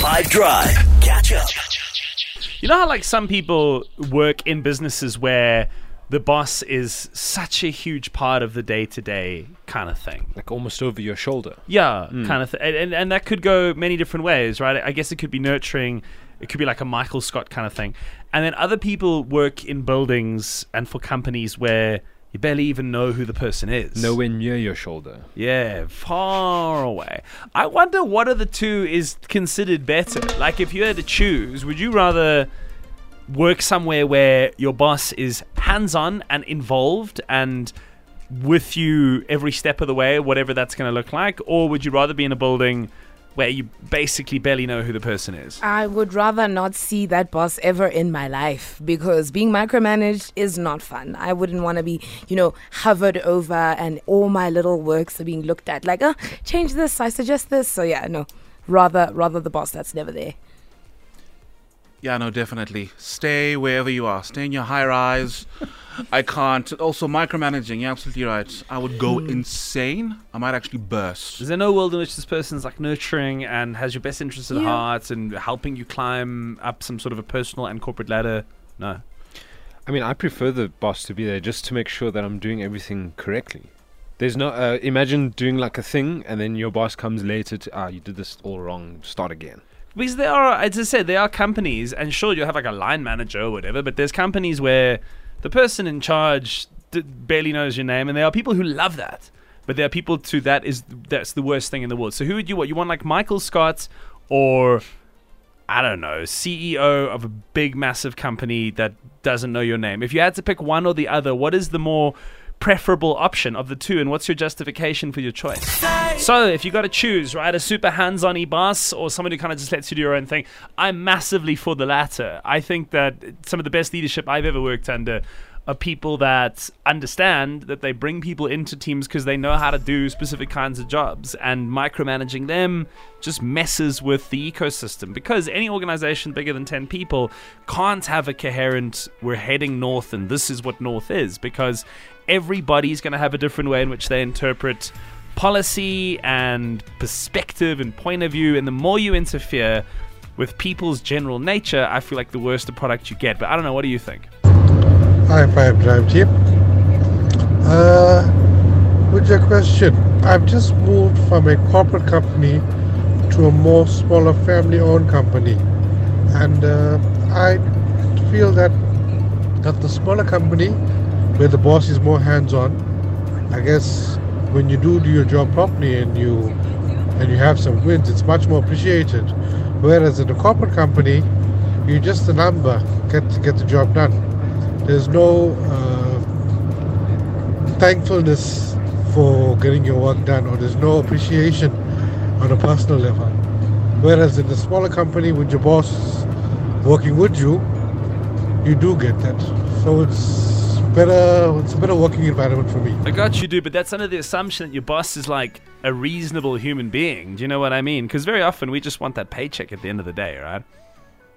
5 Drive. Catch up. You know how like some people work in businesses where the boss is such a huge part of the day to day kind of thing. Like almost over your shoulder. Yeah, hmm. kind of thing. And, and and that could go many different ways, right? I guess it could be nurturing. It could be like a Michael Scott kind of thing. And then other people work in buildings and for companies where you barely even know who the person is. Nowhere near your shoulder. Yeah, far away. I wonder what of the two is considered better. Like, if you had to choose, would you rather work somewhere where your boss is hands on and involved and with you every step of the way, whatever that's going to look like? Or would you rather be in a building where you basically barely know who the person is? I would rather not see that boss ever in my life because being micromanaged is not fun. I wouldn't want to be, you know, hovered over and all my little works are being looked at. Like, oh, change this, I suggest this. So yeah, no, rather rather the boss that's never there. Yeah, no, definitely. Stay wherever you are. Stay in your high rise. I can't. Also, micromanaging. You're absolutely right. I would go insane. I might actually burst. Is there no world in which this person's like nurturing and has your best interests at Yeah. heart and helping you climb up some sort of a personal and corporate ladder? No. I mean, I prefer the boss to be there just to make sure that I'm doing everything correctly. There's no. Uh, imagine doing like a thing and then your boss comes later to, ah, you did this all wrong, start again. Because there are, as I said, there are companies, and sure, you have like a line manager or whatever, but there's companies where the person in charge barely knows your name, and there are people who love that. But there are people to that is that's the worst thing in the world. So who would you want? You want like Michael Scott or I don't know, CEO of a big massive company that doesn't know your name. If you had to pick one or the other, what is the more preferable option of the two and what's your justification for your choice? So, if you got to choose, right, a super hands-on e-boss or someone who kind of just lets you do your own thing, I'm massively for the latter. I think that some of the best leadership I've ever worked under are people that understand that they bring people into teams because they know how to do specific kinds of jobs and micromanaging them just messes with the ecosystem because any organization bigger than 10 people can't have a coherent we're heading north and this is what north is because everybody's going to have a different way in which they interpret policy and perspective and point of view and the more you interfere with people's general nature i feel like the worse the product you get. But i don't know what do you think Hi, Five Drive team. Uh, with your question, I've just moved from a corporate company to a more smaller family-owned company, and uh, I feel that at the smaller company, where the boss is more hands-on, I guess when you do do your job properly and you and you have some wins, it's much more appreciated. Whereas in a corporate company, you're just a number, get to get the job done. There's no uh, thankfulness for getting your work done, or there's no appreciation on a personal level. Whereas in a smaller company with your boss working with you, you do get that. So it's better. It's a better working environment for me. I got you, dude, but that's under the assumption that your boss is like a reasonable human being. Do you know what I mean? Because very often we just want that paycheck at the end of the day, right?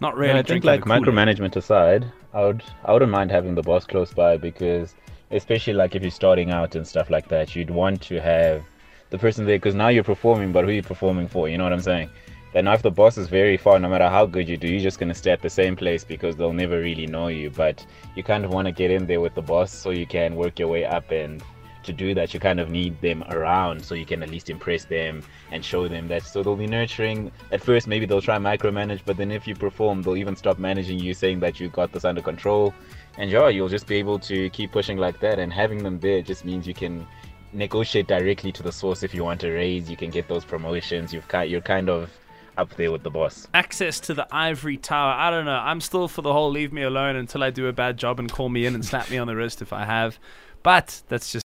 Not really. Yeah, I think like micromanagement aside, I would I wouldn't mind having the boss close by because especially like if you're starting out and stuff like that, you'd want to have the person there because now you're performing, but who are you performing for? You know what I'm saying? Then now if the boss is very far, no matter how good you do, you're just gonna stay at the same place because they'll never really know you. But you kind of want to get in there with the boss so you can work your way up and to do that you kind of need them around so you can at least impress them and show them that so they'll be nurturing at first maybe they'll try micromanage but then if you perform they'll even stop managing you saying that you got this under control and yeah you'll just be able to keep pushing like that and having them there just means you can negotiate directly to the source if you want a raise you can get those promotions you've ki- you're kind of up there with the boss access to the ivory tower. I don't know. I'm still for the whole leave me alone until I do a bad job and call me in and slap me on the wrist if I have. But that's just